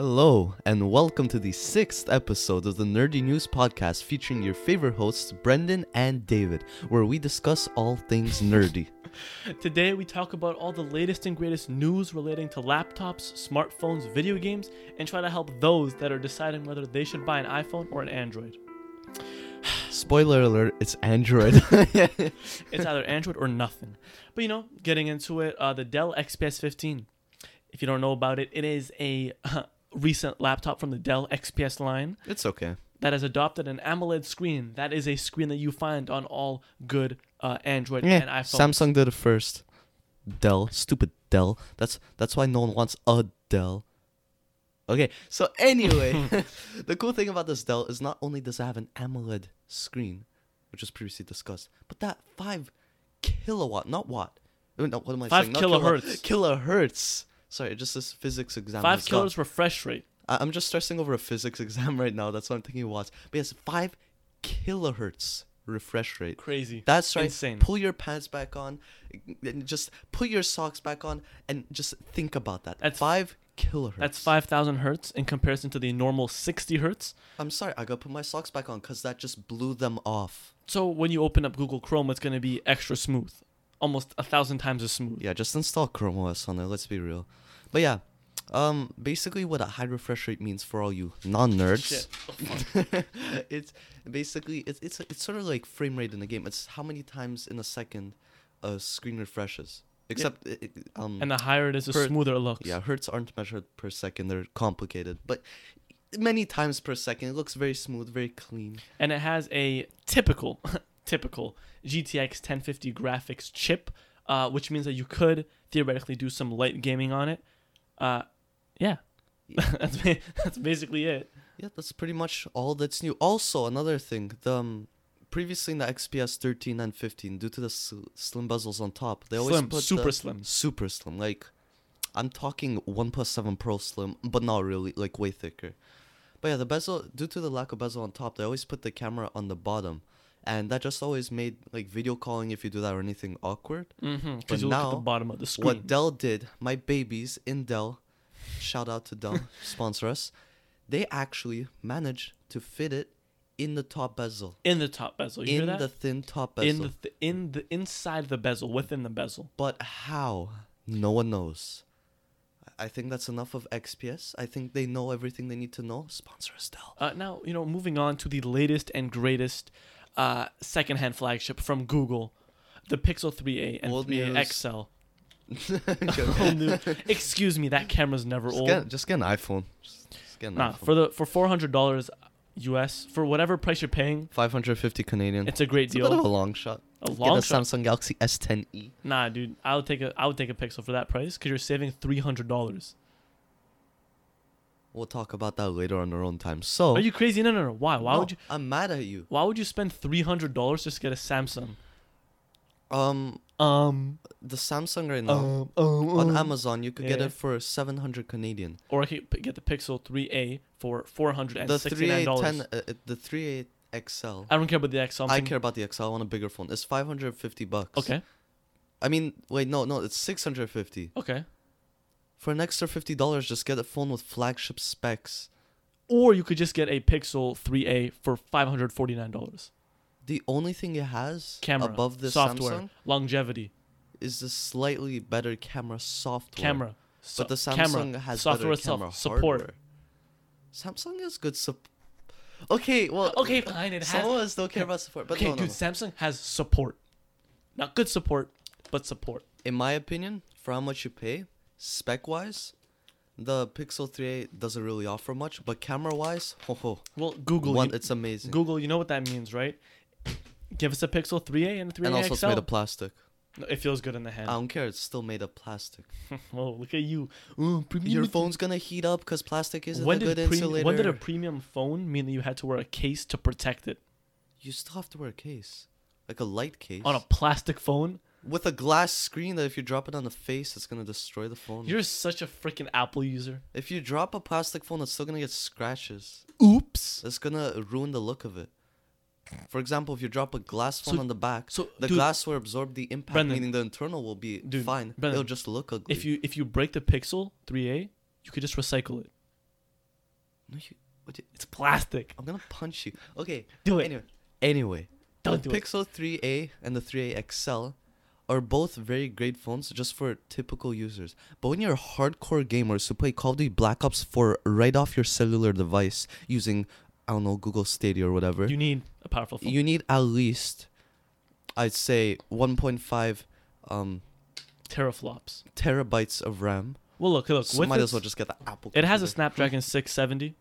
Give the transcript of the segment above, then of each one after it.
Hello, and welcome to the sixth episode of the Nerdy News Podcast featuring your favorite hosts, Brendan and David, where we discuss all things nerdy. Today, we talk about all the latest and greatest news relating to laptops, smartphones, video games, and try to help those that are deciding whether they should buy an iPhone or an Android. Spoiler alert, it's Android. It's either Android or nothing. But you know, getting into it, uh, the Dell XPS 15. If you don't know about it, it is a recent laptop from the Dell XPS line it's okay. that has adopted an AMOLED screen. That is a screen that you find on all good uh, Android Yeah, and iPhones. Samsung did it first. Dell, stupid Dell. That's that's why no one wants a Dell. Okay, so anyway, the cool thing about this Dell is not only does it have an AMOLED screen, which was previously discussed, but that five kilowatt, not watt. No, what am I Five saying? Not kilowatt, kilohertz. Kilohertz. Sorry, just this physics exam. Five got- kilohertz refresh rate. I- I'm just stressing over a physics exam right now. That's what I'm thinking watts. But yes, five kilohertz refresh rate. Crazy. That's right. Insane. Pull your pants back on, and just put your socks back on, and just think about that. That's- five kilohertz. That's 5,000 hertz in comparison to the normal 60 hertz. I'm sorry, I gotta put my socks back on because that just blew them off. So when you open up Google Chrome, it's going to be extra smooth, almost a thousand times as smooth. Yeah, just install Chrome OS on it. Let's be real. But yeah, um, basically what a high refresh rate means for all you non-nerds. It's basically it's it's it's sort of like frame rate in the game. It's how many times in a second a screen refreshes. Except it, it- um And the higher it is, the Hertz- smoother it looks. yeah, hertz aren't measured per second. They're complicated, but many times per second it looks very smooth, very clean. And it has a typical, typical GTX 1050 graphics chip, uh, which means that you could theoretically do some light gaming on it. Uh, yeah. that's that's basically it. Yeah, that's pretty much all that's new. Also, another thing, the um, previously in the XPS 13 and 15, due to the sl- slim bezels on top, they always Slim, put super slim. super slim. Like, I'm talking OnePlus Seven Pro slim, but not really, like way thicker. But yeah, the bezel, due to the lack of bezel on top, they always put the camera on the bottom, and that just always made like video calling if you do that or anything awkward. Mm-hmm. Because you look at the now, bottom of the screen. What Dell did, my babies in Dell, shout out to Dell, sponsor us. They actually managed to fit it in the top bezel, in the top bezel. You in hear that? the thin top bezel. in the th- in the inside the bezel, within the bezel. but how? No one knows. I I think that's enough of XPS. I think they know everything they need to know. Sponsor us, Dell. Uh, now, you know, moving on to the latest and greatest uh, secondhand flagship from Google, the Pixel 3a and Old 3a news. XL. Excuse me, that camera's never just, old. get, just get an iPhone. Just, just get an Nah, iPhone. for the for four hundred dollars US for whatever price you're paying, 550 Canadian. it's a great It's a bit of a long shot. A Get a shot. Samsung Galaxy S10e. Nah, dude, I would take a I would take a Pixel for that price because you're saving three hundred dollars. We'll talk about that later on our own time. So, Are you crazy? No, no, no. Why? Why No, would you? I'm mad at you. Why would you spend three hundred dollars just to get a Samsung? Um, Um, the Samsung right now um, um, on um. Amazon, you could get it for 700 Canadian. Or I could get the Pixel 3a for four hundred and The sixty-nine dollars. 3810, uh, uh, the 3a XL. I don't care about the XL. I'm I care about the XL. I want a bigger phone. It's 550 bucks. Okay. I mean, wait, no, no, it's 650. Okay. For an extra fifty dollars, just get a phone with flagship specs. Or you could just get a Pixel 3a for five hundred forty-nine dollars. The only thing it has Camera, above the software, Samsung longevity, is a slightly better camera software. camera. so- but the Samsung camera, has software better camera itself, support. hardware. Samsung has good support. Okay, well, Okay, fine. It some has. of us don't care about support, but okay, no, no, dude, no. Samsung has support. Not good support, but support. in my opinion, for how much you pay, spec wise, the Pixel 3a doesn't really offer much, but camera wise, ho ho, Well, Google. one, you, it's amazing. Google, you know what that means, right? Give us a Pixel 3a and a 3a and also, XL. it's made of plastic. No, it feels good in the hand. I don't care; it's still made of plastic. oh, look at you. Ooh, Your phone's gonna heat up because plastic isn't when a good pre- insulator. when did a premium phone mean that you had to wear a case to protect it You still have to wear a case, like a light case, on a plastic phone? With a glass screen that if you drop it on the face, it's gonna destroy the phone. You're such a freaking Apple user. if you drop a plastic phone, it's still gonna get scratches. Oops. It's gonna ruin the look of it. For example, if you drop a glass phone So- on the back, So the dude, glass will absorb the impact, Brendan. meaning the internal will be Dude, fine. Brendan, It'll just look ugly. if you if you break the Pixel 3a, you could just recycle it. No, you. What you, It's plastic. I'm gonna punch you. Okay. Do it. Anyway. Anyway. Don't the do it. Pixel 3a and the 3a XL are both very great phones just for typical users. But when you're hardcore gamers who play Call of Duty Black Ops 4 right off your cellular device using, I don't know, Google Stadia or whatever, You need a powerful phone. you need at least, I'd say, 1.5 um, Teraflops. terabytes of RAM. Well, look, look. So might as well just get the Apple. it has a. Snapdragon 670,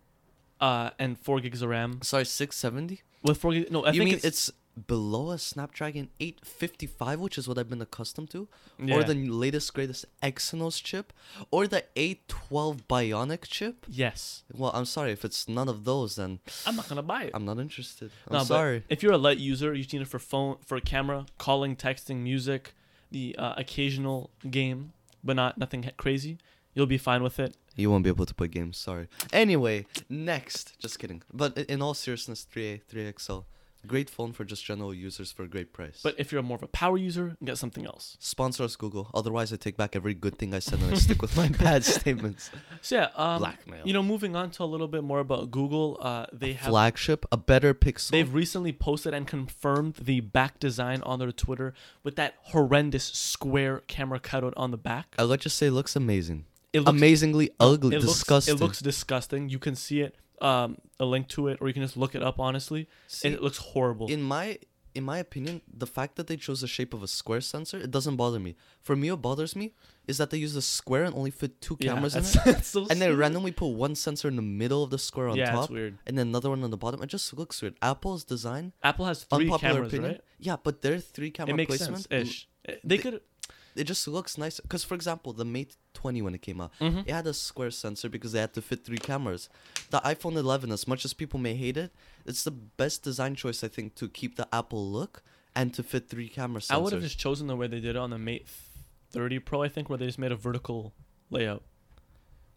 uh, and four gigs of RAM. Sorry, 670. With four gigs, no, I you think mean it's, it's, below a Snapdragon 855, which is what I've been accustomed to, yeah. or the latest greatest Exynos chip, or the A12 Bionic chip? yes. Well, I'm sorry if it's none of those, then I'm not gonna buy it. I'm not interested. I'm No, sorry. If you're a light user, you need it for phone, for camera, calling, texting, music, the uh, occasional game, but not nothing crazy. You'll be fine with it. You won't be able to play games. Sorry. Anyway, next. Just kidding. But in all seriousness, 3A, 3XL, great phone for just general users for a great price. But if you're more of a power user, get something else. sponsor us, Google. Otherwise, I take back every good thing I said and I stick with my bad statements. So yeah, um, Blackmail. You know, moving on to a little bit more about Google. Uh, they have Flagship, a better Pixel. They've recently posted and confirmed the back design on their Twitter with that horrendous square camera cutout on the back. I let's just say, looks amazing. It looks Amazingly ugly, it disgusting. Looks, it looks disgusting. You can see it, um, a link to it, or you can just look it up. Honestly, See, it looks horrible. in my in my opinion, the fact that they chose the shape of a square sensor, it doesn't bother me. For me, what bothers me is that they use a square and only fit two Yeah, cameras in it, so and they randomly put one sensor in the middle of the square on yeah, top, and then another one on the bottom. It just looks weird. Apple's design, Apple has three unpopular cameras, opinion, right? yeah, but their three camera It makes placement, sense. Ish. They they- could. it just looks nice. Because for example, the Mate 20 when it came out, Mhm. it had a square sensor because they had to fit three cameras. The iPhone 11, as much as people may hate it, it's the best design choice I think to keep the Apple look and to fit three camera sensors. I would have just chosen the way they did it on the Mate 30 Pro. I think where they just made a vertical layout.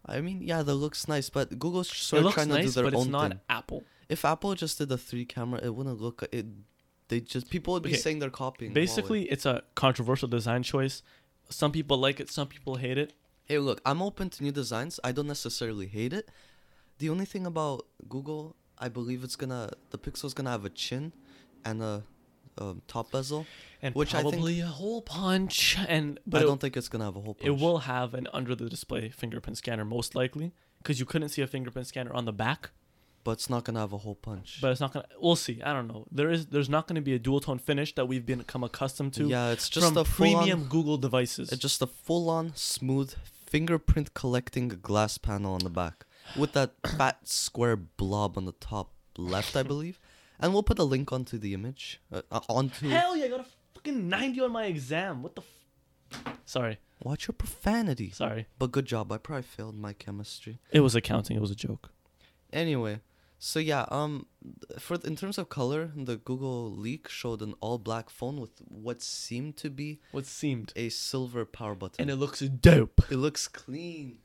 I mean, yeah, that looks nice, but Google's it sort of trying to do nice, their but it's own not thing. Apple. If Apple just did a three camera, it wouldn't look. It. They just people would be Okay, saying they're copying. Huawei. Basically, it's a controversial design choice. Some people like it, some people hate it. Hey, look, I'm open to new designs. I don't necessarily hate it. The only thing about Google, I believe it's gonna the Pixel's gonna have a chin and a um, top bezel. and Which I think- probably a hole punch and But I don't think it's gonna have a whole. Punch. it will have an under the display fingerprint scanner most likely because you couldn't see a fingerprint scanner on the back but it's not gonna have a hole punch. but it's not gonna we'll see i don't know there is there's not gonna be a dual tone finish that we've become accustomed to yeah, it's just from a premium on, google devices It's just a full-on smooth fingerprint collecting glass panel on the back with that fat square blob on the top left, I believe. And we'll put a link onto the image uh, uh, onto. hell yeah i got a fucking 90 on my exam what the f- sorry Watch your profanity. sorry But good job. I probably failed my chemistry. it was accounting it was a joke Anyway, so yeah, um, for in terms of color, the Google leak showed an all-black phone with what seemed to be what seemed a silver power button. and it looks dope it looks clean.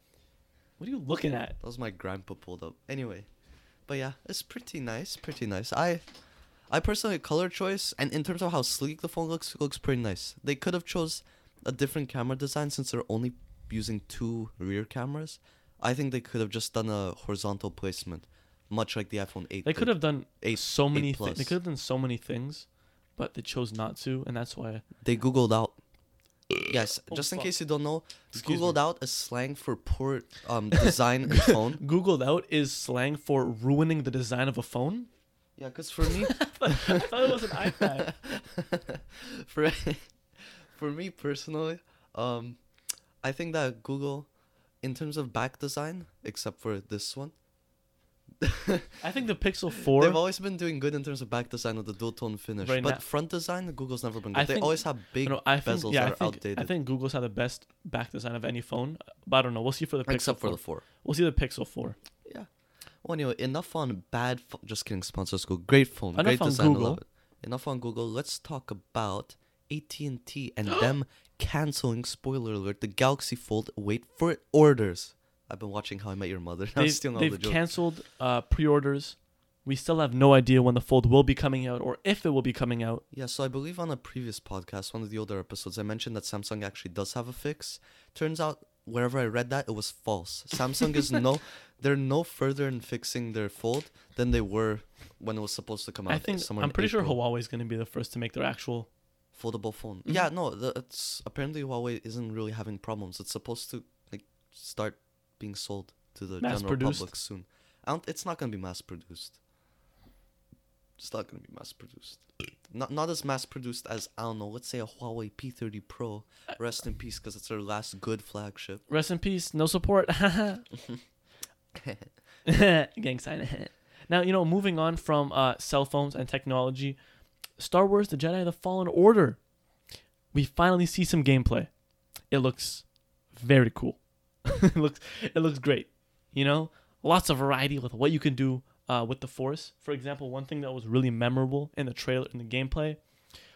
what are you looking at That was my grandpa pulled up. Anyway, but yeah, it's pretty nice. Pretty nice. I, I personally color choice and in terms of how sleek the phone looks, looks pretty nice. They could have chose a different camera design since they're only using two rear cameras. I think they could have just done a horizontal placement, much like the iPhone 8. They could have done eight- so many. eight Thi- they could have done so many things, but they chose not to, and that's why. They Googled out. Yes, Oh, just in fuck. case you don't know, Excuse Googled me. out is slang for poor um, design in phone. Googled out is slang for ruining the design of a phone. Yeah, because for me, I thought it was an iPad. for for me personally, um, I think that Google, in terms of back design, except for this one, I think the Pixel Four. they've always been doing good in terms of back design with the dual tone finish. Right but now- front design, Google's never been I good. They think- always have big no, I think, bezels yeah, that I are think, outdated. I think Google's had the best back design of any phone, but I don't know. We'll see for the Pixel except for 4. the four. We'll see the Pixel Four. Yeah. Well, anyway, enough on bad. Pho- just kidding. Sponsors Google. Great phone. Enough great design. I love it. Enough on Google. Let's talk about AT and T and them canceling. Spoiler alert: the Galaxy Fold. Wait for it. Orders. I've been watching How I Met Your Mother. They've, still they've joke. canceled uh, pre-orders. We still have no idea when the Fold will be coming out or if it will be coming out. Yeah, so I believe on a previous podcast, one of the older episodes, I mentioned that Samsung actually does have a fix. Turns out wherever I read that, it was false. Samsung is no, they're no further in fixing their fold than they were when it was supposed to come out. I think I'm pretty sure Huawei is going to be the first to make their actual. foldable phone. Mhm. Yeah, no, the, it's apparently Huawei isn't really having problems. It's supposed to like start being sold to the general Mass-produced? public soon. I don't, it's not gonna be mass produced. It's not gonna be mass produced. Not not as mass produced as I don't know. Let's say a Huawei P30 Pro. Rest in peace, because it's their last good flagship. Rest in peace. No support. Gang sign. now you know, moving on from uh, cell phones and technology, Star Wars: The Jedi: The Fallen Order. We finally see some gameplay. It looks very cool. it looks it looks great. You know, lots of variety with what you can do uh, with the Force. For example, one thing that was really memorable in the trailer in the gameplay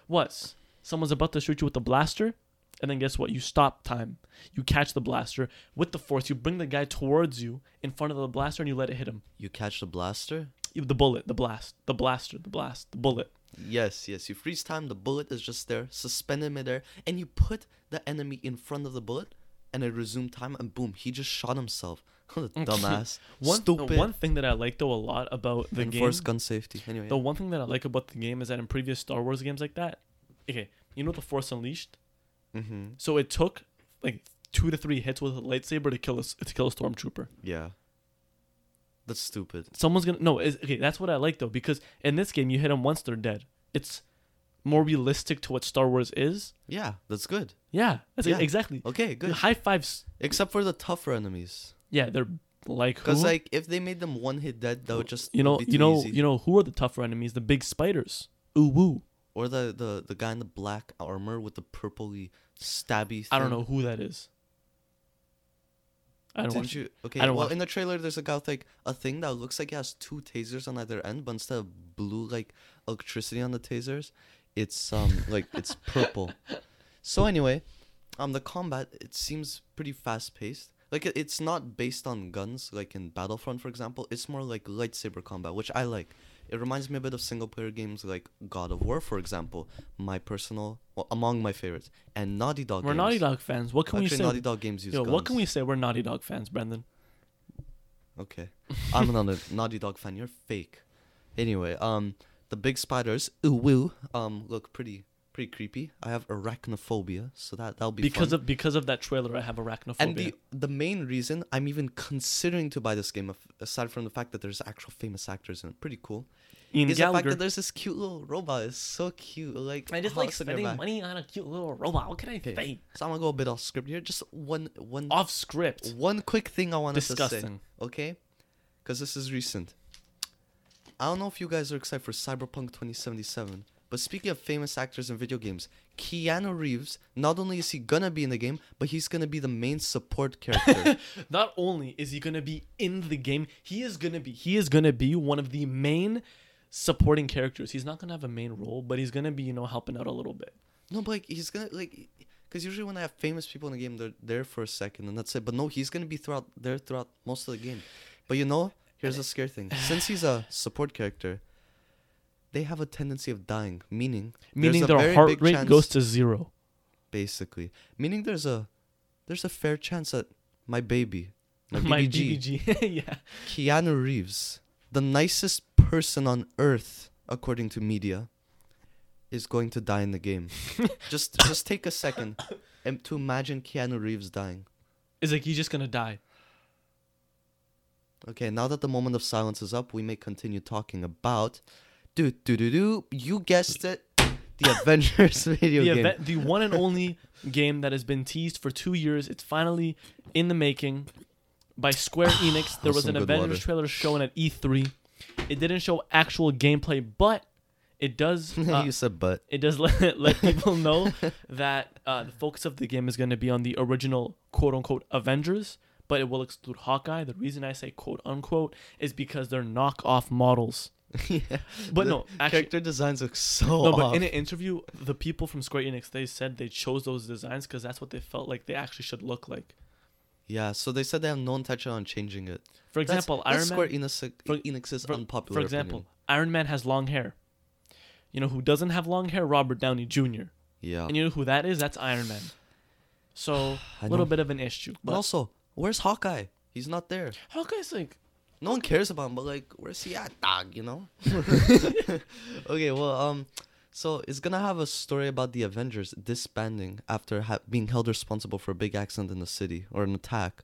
was someone's about to shoot you with a blaster, and then guess what? You stop time. You catch the blaster with the Force. You bring the guy towards you in front of the blaster, and you let it hit him. You catch the blaster. You- The bullet, the blast, the blaster, the blast, the bullet. Yes, yes. You freeze time. The bullet is just there, suspended midair, and you put the enemy in front of the bullet, and it resumed time, and boom, he just shot himself. Dumbass. One, Stupid. one thing that I like though a lot about the game, Enforce gun safety. Anyway. the one thing that I like about the game is that in previous Star Wars games like that, okay, you know the Force Unleashed. mm-hmm. So it took like two to three hits with a lightsaber to kill a to kill a stormtrooper. Yeah. That's stupid. Someone's gonna no. Okay, that's what I like though because in this game you hit them once they're dead. It's more realistic to what Star Wars is. Yeah, that's good. Yeah, that's Yeah. exactly. Okay, good. High fives. Except for the tougher enemies. Yeah, they're like? Because like if they made them one hit dead, that would just you know, you know, easy. you know who are the tougher enemies? The big spiders. Ooh woo. or the, the the guy in the black armor with the purpley stabby. Thing. I don't know who that is. I don't Didn't you? Okay. Well, watch- in the trailer, there's a guy with like a thing that looks like it has two tasers on either end, but instead of blue like electricity on the tasers, it's um like it's purple. So anyway, um the combat it seems pretty fast paced. Like it, it's not based on guns like in Battlefront, for example. It's more like lightsaber combat, which I like. It reminds me a bit of single player games like God of War, for example. My personal, well, among my favorites, and Naughty Dog. We're games. Naughty Dog fans. What can Actually, we say? Naughty Dog games use Yo, guns. what can we say? We're Naughty Dog fans, Brendan. Okay. I'm another Naughty Dog fan. You're fake. Anyway, um, the big spiders, ooh woo, um, look pretty, pretty creepy. I have arachnophobia, so that that'll be Because fun. of because of that trailer, I have arachnophobia. and the the main reason I'm even considering to buy this game, aside from the fact that there's actual famous actors in it, pretty cool, Ian is the fact that there's this cute little robot. It's so cute. Like I just oh, like it's on your spending money on a cute little robot. What can I Okay. say? So I'm gonna go a bit off script here. Just one one Off script. One quick thing I wanted to say, Disgusting. okay? Because this is recent. I don't know if you guys are excited for Cyberpunk 2077, but speaking of famous actors in video games, Keanu Reeves, not only is he gonna be in the game, but he's gonna be the main support character. Not only is he gonna be in the game, he is gonna be he is gonna be one of the main supporting characters. He's not gonna have a main role, but he's gonna be you know helping out a little bit. no, but like he's gonna like, because usually when I have famous people in the game, they're there for a second and that's it. But no, he's gonna be throughout there throughout most of the game. But you know, here's the scary thing: since he's a support character, they have a tendency of dying. Meaning, Meaning their heart rate chance- goes to zero. basically. Meaning there's a there's a fair chance that my baby, my, My BBG, BBG. yeah. Keanu Reeves, the nicest person on earth according to media, is going to die in the game. just just take a second and to imagine Keanu Reeves dying. It's like he's just gonna die. Okay, now that the moment of silence is up, we may continue talking about do do do do. You guessed it, the Avengers video the game. event, the one and only game that has been teased for two years. It's finally in the making by Square Enix. There was an Avengers water. trailer shown at E3. It didn't show actual gameplay, but it does. uh, you said but. it does let, let people know that uh, the focus of the game is going to be on the original quote unquote Avengers, but it will exclude Hawkeye. The reason I say quote unquote is because they're knockoff models. yeah. But The no, actually, character designs look so no, but off. in an interview, the people from Square Enix they said they chose those designs because that's what they felt like they actually should look like. Yeah, so they said they have no intention on changing it. For example, that's Iron Square Man. Enix, uh, for- Enix's For, unpopular for example, opinion. Iron Man has long hair. You know who doesn't have long hair? Robert Downey Jr. Yeah. And you know who that is? That's Iron Man. So a little know. bit of an issue. But But also, where's Hawkeye? He's not there. Hawkeye's like No one cares about him, but like, where's he at, dog? You know. okay, well, um, so it's gonna have a story about the Avengers disbanding after ha- being held responsible for a big accident in the city or an attack,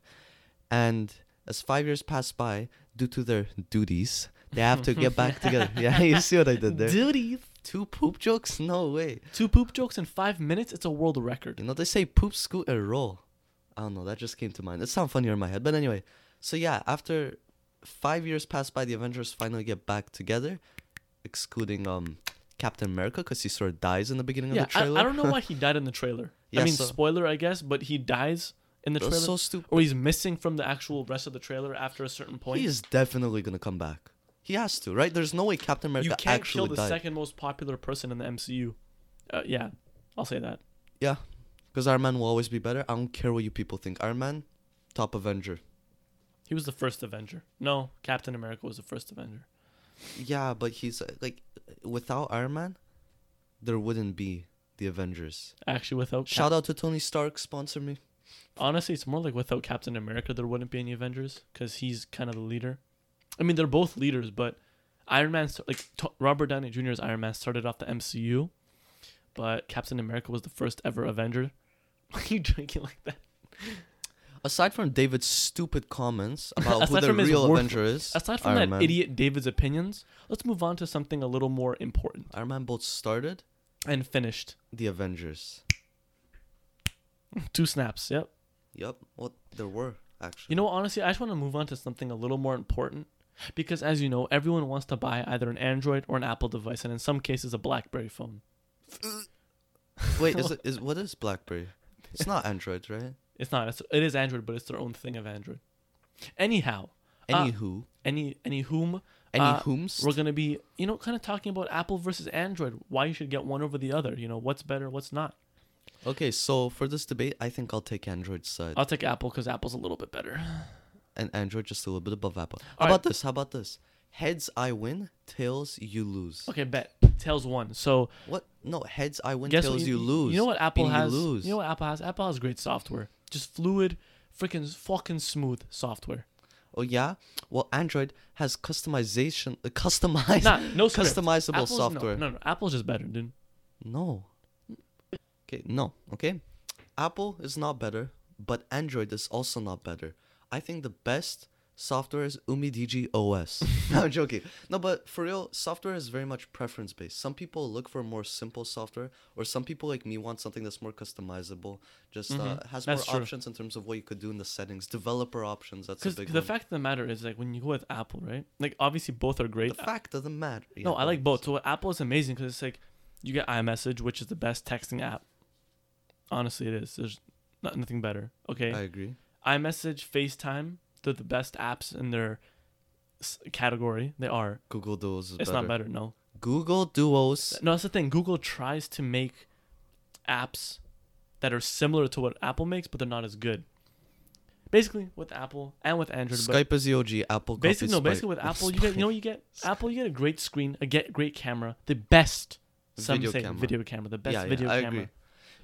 and as five years pass by, due to their duties, they have to get back together. Yeah, you see what I did there? duties. Two poop jokes? No way. Two poop jokes in five minutes. It's a world record. You know, they say poop, scoot, and roll. I don't know. That just came to mind. It sounds funnier in my head. But anyway, so yeah, after five years pass by, the Avengers finally get back together, excluding um Captain America because he sort of dies in the beginning Yeah, of the I, trailer. I don't know why he died in the trailer. Yeah, I mean, so- spoiler, I guess, but he dies in the That's trailer, so stupid. or he's missing from the actual rest of the trailer after a certain point. He is definitely gonna come back. He has to, right? There's no way Captain America you can't actually kill the died. second most popular person in the MCU. Uh, yeah, I'll say that. Yeah, because Iron Man will always be better. I don't care what you people think. Iron Man, top Avenger. He was the first Avenger. No, Captain America was the first Avenger. Yeah, but he's uh, like, without Iron Man, there wouldn't be the Avengers. Actually, without Cap- Shout out to Tony Stark, sponsor me. honestly, it's more like without Captain America, there wouldn't be any Avengers because he's kind of the leader. I mean, they're both leaders, but Iron Man, like t- Robert Downey Jr.'s Iron Man, started off the MCU, but Captain America was the first ever Avenger. Why are you drinking like that? Aside from David's stupid comments about who the real worth- Avenger is, Aside from Iron that Man. idiot David's opinions, let's move on to something a little more important Iron Man both started and finished. the Avengers. Two snaps. Yep. Yep. Well, there were actually. You know, what, honestly, I just want to move on to something a little more important because, as you know, everyone wants to buy either an Android or an Apple device, and in some cases, a BlackBerry phone. Wait, is it is what is BlackBerry? It's not Android, right? It's not. It's, it is Android, but it's their own thing of Android. Anyhow, Uh, Anywho, any any whom any uh, whomst? we're gonna be, you know, kind of talking about Apple versus Android. Why you should get one over the other. You know, what's better, what's not. Okay, so for this debate, I think I'll take Android's side, I'll take Apple because Apple's a little bit better. and Android just a little bit above Apple. How All about right. this? How about this? Heads I win, tails you lose. Okay, bet. Tails one. So What? No, heads I win, guess tails you, lose. You know what Apple has? You lose. You know what Apple has? Apple has great software. Just fluid, freaking fucking smooth software. Oh yeah. Well, Android has customization, uh, customized, Nah, no script. customizable Apple's, software. No, no, no. Apple's just better, dude. No. Okay, no. Okay. Apple is not better, but Android is also not better. I think the best software is UmiDigi OS. no, I'm joking. No, but for real, software is very much preference based. Some people look for more simple software, or some people like me want something that's more customizable. Just uh, Mhm, has that's more true. options in terms of what you could do in the settings. Developer options. That's a Because big the one. fact of the matter is, like, when you go with Apple, right? Like, obviously, both are great. the fact doesn't matter. no, I like both. So Apple is amazing because it's like you get iMessage, which is the best texting app. Honestly, it is. There's not, nothing better. Okay, I agree. iMessage, FaceTime, they're the best apps in their s- category. They are. Google Duos is It's better. not better. No, Google Duos. no. That's the thing. Google tries to make apps that are similar to what Apple makes, but they're not as good. Basically, with Apple and with Android, but Skype is the OG. Apple copies basically no. Basically, with Apple, you get you know you get Apple, you get a great screen, a get great camera, the best. Some Video say camera. video camera, the best video I camera. agree.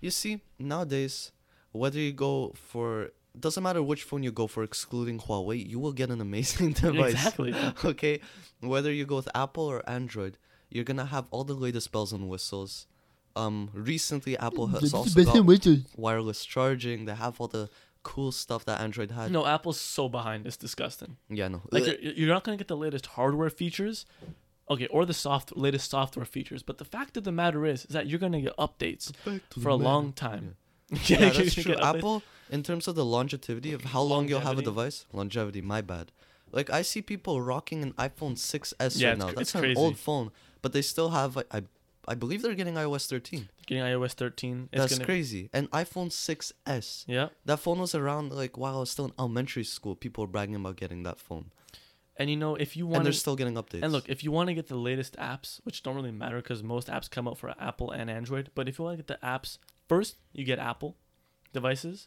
You see, nowadays, whether you go for doesn't matter which phone you go for, excluding Huawei, you will get an amazing device. Exactly. okay, whether you go with Apple or Android, you're gonna have all the latest bells and whistles. Um, recently Apple has also got wireless charging. They have all the cool stuff that Android had. No, Apple's so behind. It's disgusting. Yeah, no. Like you're, you're not gonna get the latest hardware features, okay, or the soft latest software features. But the fact of the matter is, is that you're gonna get updates for a the long time. Yeah, you're that's gonna true. get updates. Apple, in terms of the longevity of how long you'll have a Longevity. device, longevity, my bad. Like I see people rocking an iPhone 6s Yeah, right it's now. cr- That's it's an crazy. old phone, but they still have. I, I, I believe they're getting iOS 13. Getting iOS 13. It's That's gonna, crazy. And iPhone 6s. Yeah, That phone was around like while I was still in elementary school. People were bragging about getting that phone, and you know if you want and want they're to still getting updates. And look, if you want to get the latest apps, which don't really matter because most apps come out for Apple and Android, but if you want to get the apps first, you get Apple devices.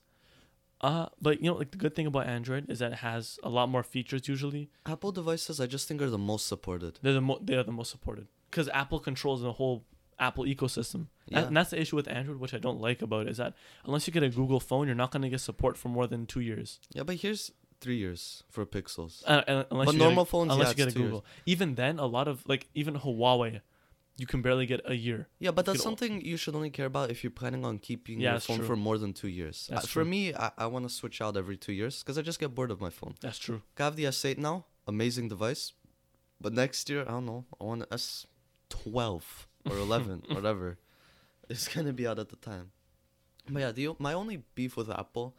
Uh, but you know, like the good thing about Android is that it has a lot more features. Usually, Apple devices, I just think are the most supported. they're the mo- they are the most supported because Apple controls the whole Apple ecosystem. Yeah. And that's the issue with Android, which I don't like about it, is that unless you get a Google phone, you're not going to get support for more than two years. Yeah, but here's three years for Pixels. Uh, unless But you get normal a, phones, unless yeah, you get a two years. Google. Even then, a lot of like even Huawei, you can barely get a year. Yeah, but that's al- something you should only care about if you're planning on keeping Yeah, your phone true. for more than two years. Uh, for me, I, I want to switch out every two years because I just get bored of my phone. That's true. I have the S8 now, amazing device. But next year, I don't know, I want an S12 or 11, whatever. It's gonna be out at the time. But yeah, the my only beef with Apple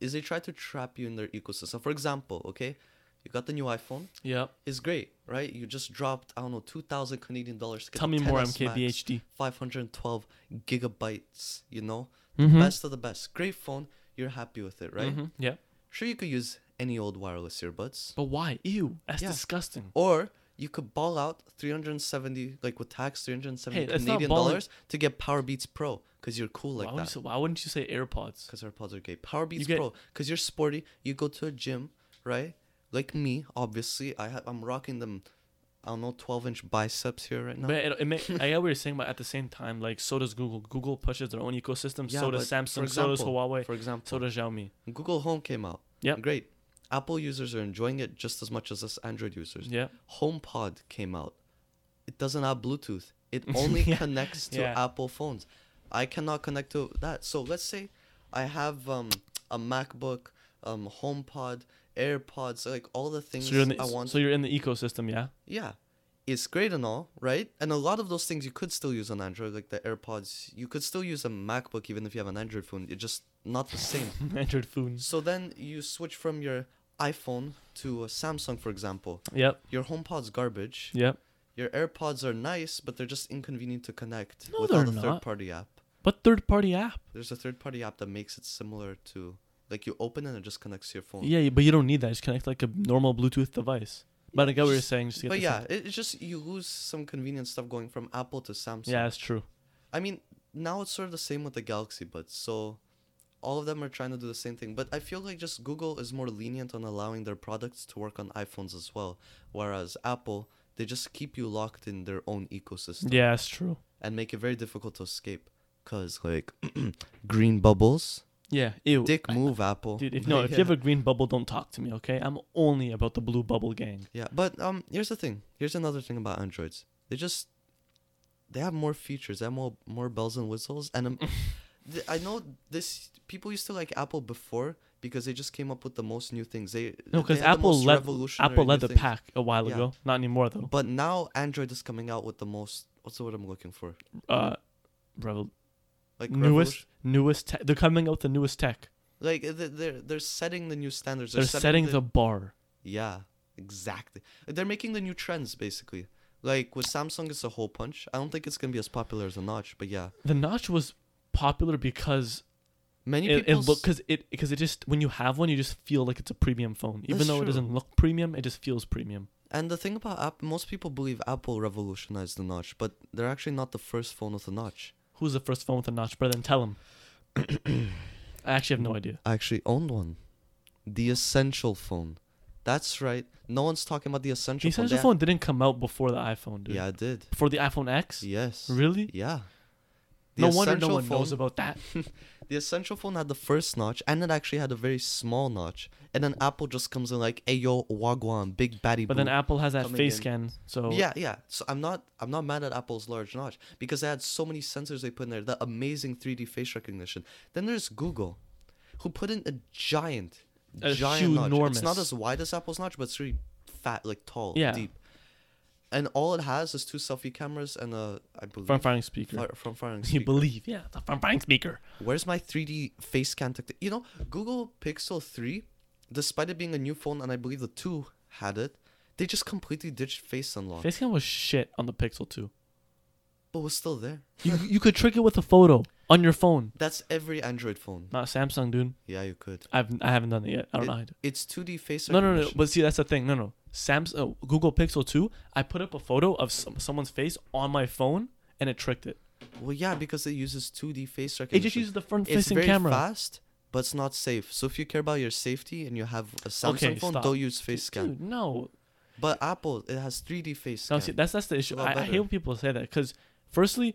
is they try to trap you in their ecosystem. For example, okay, you got the new iPhone. Yeah, It's great, right? You just dropped I don't know two thousand Canadian dollars Tell me more, MKBHD. 512 gigabytes. You know, Mm-hmm. best of the best. Great phone. You're happy with it, right? Mhm, Yeah. Sure, you could use any old wireless earbuds, But why? Ew. That's Yeah. disgusting. or you could ball out 370 like with tax 370 Hey, Canadian dollars to get Powerbeats Pro because you're cool like why, you that. say, why wouldn't you say AirPods? Because AirPods are gay. Powerbeats get- Pro because you're sporty. You go to a gym, right? Like me, obviously. I have I'm rocking them. I don't know, 12 inch biceps here right now. But it, it may, I get what you're saying, but at the same time, like so does Google. Google pushes their own ecosystem. Yeah, so does Samsung. so does example- Huawei. For example, So does Xiaomi. Google Home came out. Yeah. Great. Apple users are enjoying it just as much as us Android users. Yeah. HomePod came out. It doesn't have Bluetooth. It only Yeah. connects to Yeah. Apple phones. I cannot connect to that. So let's say I have um, a MacBook, um, HomePod, AirPods, like all the things So you're in the I want. so you're in the ecosystem, yeah. yeah, it's great and all, right? And a lot of those things you could still use on Android, like the AirPods. You could still use a MacBook even if you have an Android phone. It's just not the same. Android phone. So then you switch from your iPhone to a Samsung, for example. Yep. Your HomePod's garbage. Yep. Your AirPods are nice, but they're just inconvenient to connect No, without a not. third-party app. But third party app. There's a third-party app that makes it similar to, like you open it and it just connects to your phone. Yeah, but you don't need that. Just connect like a normal Bluetooth device. But I get what you're saying. Just But yeah, it's just you lose some convenient stuff going from Apple to Samsung. Yeah, that's true. I mean, now it's sort of the same with the Galaxy Buds. So all of them are trying to do the same thing. But I feel like just Google is more lenient on allowing their products to work on iPhones as well. Whereas Apple, they just keep you locked in their own ecosystem Yeah, that's true. and make it very difficult to escape. Cause like green bubbles, Yeah. Ew. dick move, Apple. Dude, if no, if you have a green bubble, don't talk to me, okay? I'm only about the blue bubble gang. yeah, but um, here's the thing. Here's another thing about Androids. They just they have more features. They have more more bells and whistles. And um, th- I know this people used to like Apple before because they just came up with the most new things. They No, because Apple led Apple led the things. pack a while Yeah. ago. Not anymore though. But now Android is coming out with the most. What's the word I'm looking for? Uh, revol- Like newest newest tech. They're coming out with the newest tech. Like they- they're they're setting the new standards. They're setting the bar. Yeah, exactly. They're making the new trends basically. Like with Samsung, it's a hole punch. I don't think it's gonna be as popular as a notch, but yeah, The notch was popular because many it, it people. look because it because it just when you have one you just feel like it's a premium phone even That's though it doesn't look premium it just feels premium and the thing about Apple, most people believe Apple revolutionized the notch, but they're actually not the first phone with a notch. Who's the first phone with a notch brother then tell him i actually have no idea I actually owned one, the Essential phone. That's right. No one's talking about the Essential phone. the phone. essential phone didn't come out before the iphone dude Yeah, it did. before the iphone x Yes. really Yeah. The no wonder no one knows about that The Essential phone had the first notch, and it actually had a very small notch. And then Apple just comes in like, "Hey yo, wagwan, big baddie." but then apple has that face in. scan so Yeah, yeah. So I'm not I'm not mad at Apple's large notch because they had so many sensors they put in there. The amazing 3D face recognition. Then there's Google, who put in a giant, A giant notch. It's not as wide as Apple's notch, but it's really fat, like tall, Yeah. deep. And all it has is two selfie cameras and a I believe front firing speaker fire- front firing you speaker. believe yeah the front firing speaker Where's my 3D face scan tech? You know, Google Pixel 3, despite it being a new phone, and I believe the 2 had it, they just completely ditched face unlock. face scan was shit on the pixel 2 but was still there. you, you could trick it with a photo on your phone That's every Android phone. not samsung dude Yeah, you could. i've i haven't done it yet i don't know how to It's 2D face No, no, no. recognition. But see, that's the thing. No, no. Samsung, oh, Google Pixel 2, I put up a photo of some, someone's face on my phone and it tricked it. Well, yeah, because it uses 2D face recognition. It recognition. just uses the front It's facing very camera. fast, but it's not safe. So if you care about your safety and you have a Samsung Okay, phone, stop. don't use face scan. Dude, no. But Apple, it has 3D face No, scan. see, that's that's the issue. lot I, I hate when people say that because Firstly,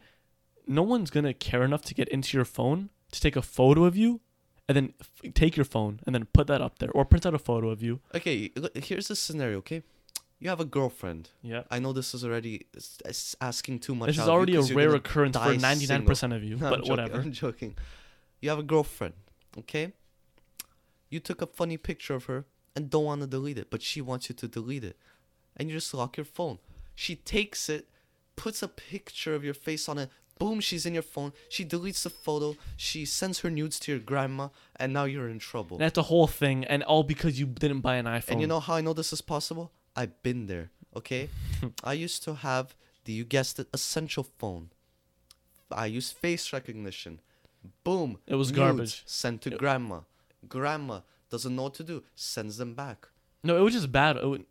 no one's gonna care enough to get into your phone to take a photo of you, and then f- take your phone and then put that up there, or print out a photo of you. Okay, look, here's the scenario. Okay, you have a girlfriend. Yeah. I know this is already asking too much. This is out of you already a rare occurrence for 99% of you, No, I'm but joking, whatever. I'm joking. You have a girlfriend, okay? You took a funny picture of her and don't want to delete it, but she wants you to delete it. And you just lock your phone. She takes it, puts a picture of your face on it. Boom, she's in your phone. She deletes the photo. She sends her nudes to your grandma, and now you're in trouble. That's a whole thing, and all because you didn't buy an iPhone. And you know how I know this is possible? I've been there, okay? I used to have the, you guessed it, essential phone. I used face recognition. Boom. It was nudes garbage. Sent to It- grandma. Grandma doesn't know what to do. Sends them back. No, it was just bad. It would,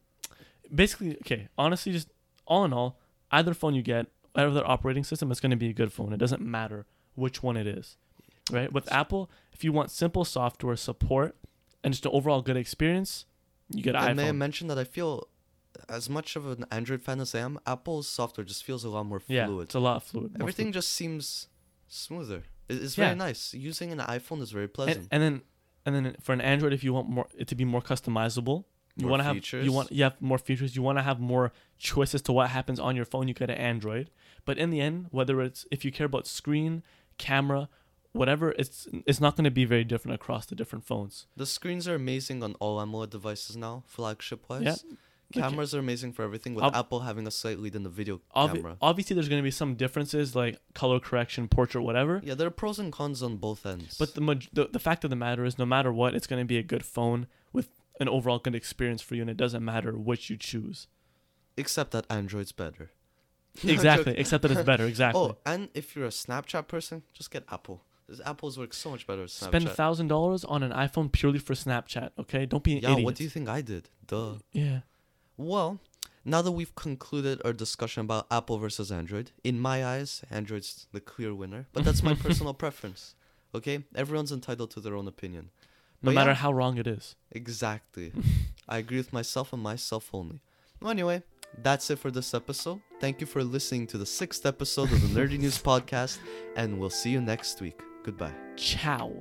basically, okay, honestly, just all in all, either phone you get, either operating system, it's going to be a good phone. It doesn't matter which one it is, right? With Apple, if you want simple software support and just an overall good experience, you get an And may I iPhone. mention that I feel, as much of an Android fan as I am, Apple's software just feels a lot more fluid. yeah, fluid. it's a lot fluid. Everything just seems smoother. It- It's Yeah. very nice. Using an iPhone is very pleasant. And, and then, and then for an Android, if you want more it to be more customizable, you want to have features. you want you have more features. You want to have more choices to what happens on your phone. You get an Android, but in the end, whether it's if you care about screen, camera, whatever, it's it's not going to be very different across the different phones. The screens are amazing on all AMOLED devices now, flagship wise. Yeah. Okay. Cameras are amazing for everything, with Ob- Apple having a slight lead in the video Obvi- camera. obviously, there's going to be some differences like color correction, portrait, whatever. Yeah, there are pros and cons on both ends. But the, the the fact of the matter is, no matter what, it's going to be a good phone with an overall good experience for you, and it doesn't matter which you choose. except that Android's better. Exactly, except that it's better. Exactly. Oh, and if you're a Snapchat person, just get Apple. 'Cause Apple's work so much better Snapchat. Spend a thousand dollars on an iPhone purely for Snapchat. Okay, don't be an yeah, idiot. what do you think I did? Duh. Yeah. Well, now that we've concluded our discussion about Apple versus Android, in my eyes, Android's the clear winner. But that's my personal preference. Okay, everyone's entitled to their own opinion. No But matter yeah. how wrong it is. Exactly. I agree with myself and myself only. Well, anyway, that's it for this episode. Thank you for listening to the sixth episode of the Nerdy News Podcast, and we'll see you next week. Goodbye. Ciao.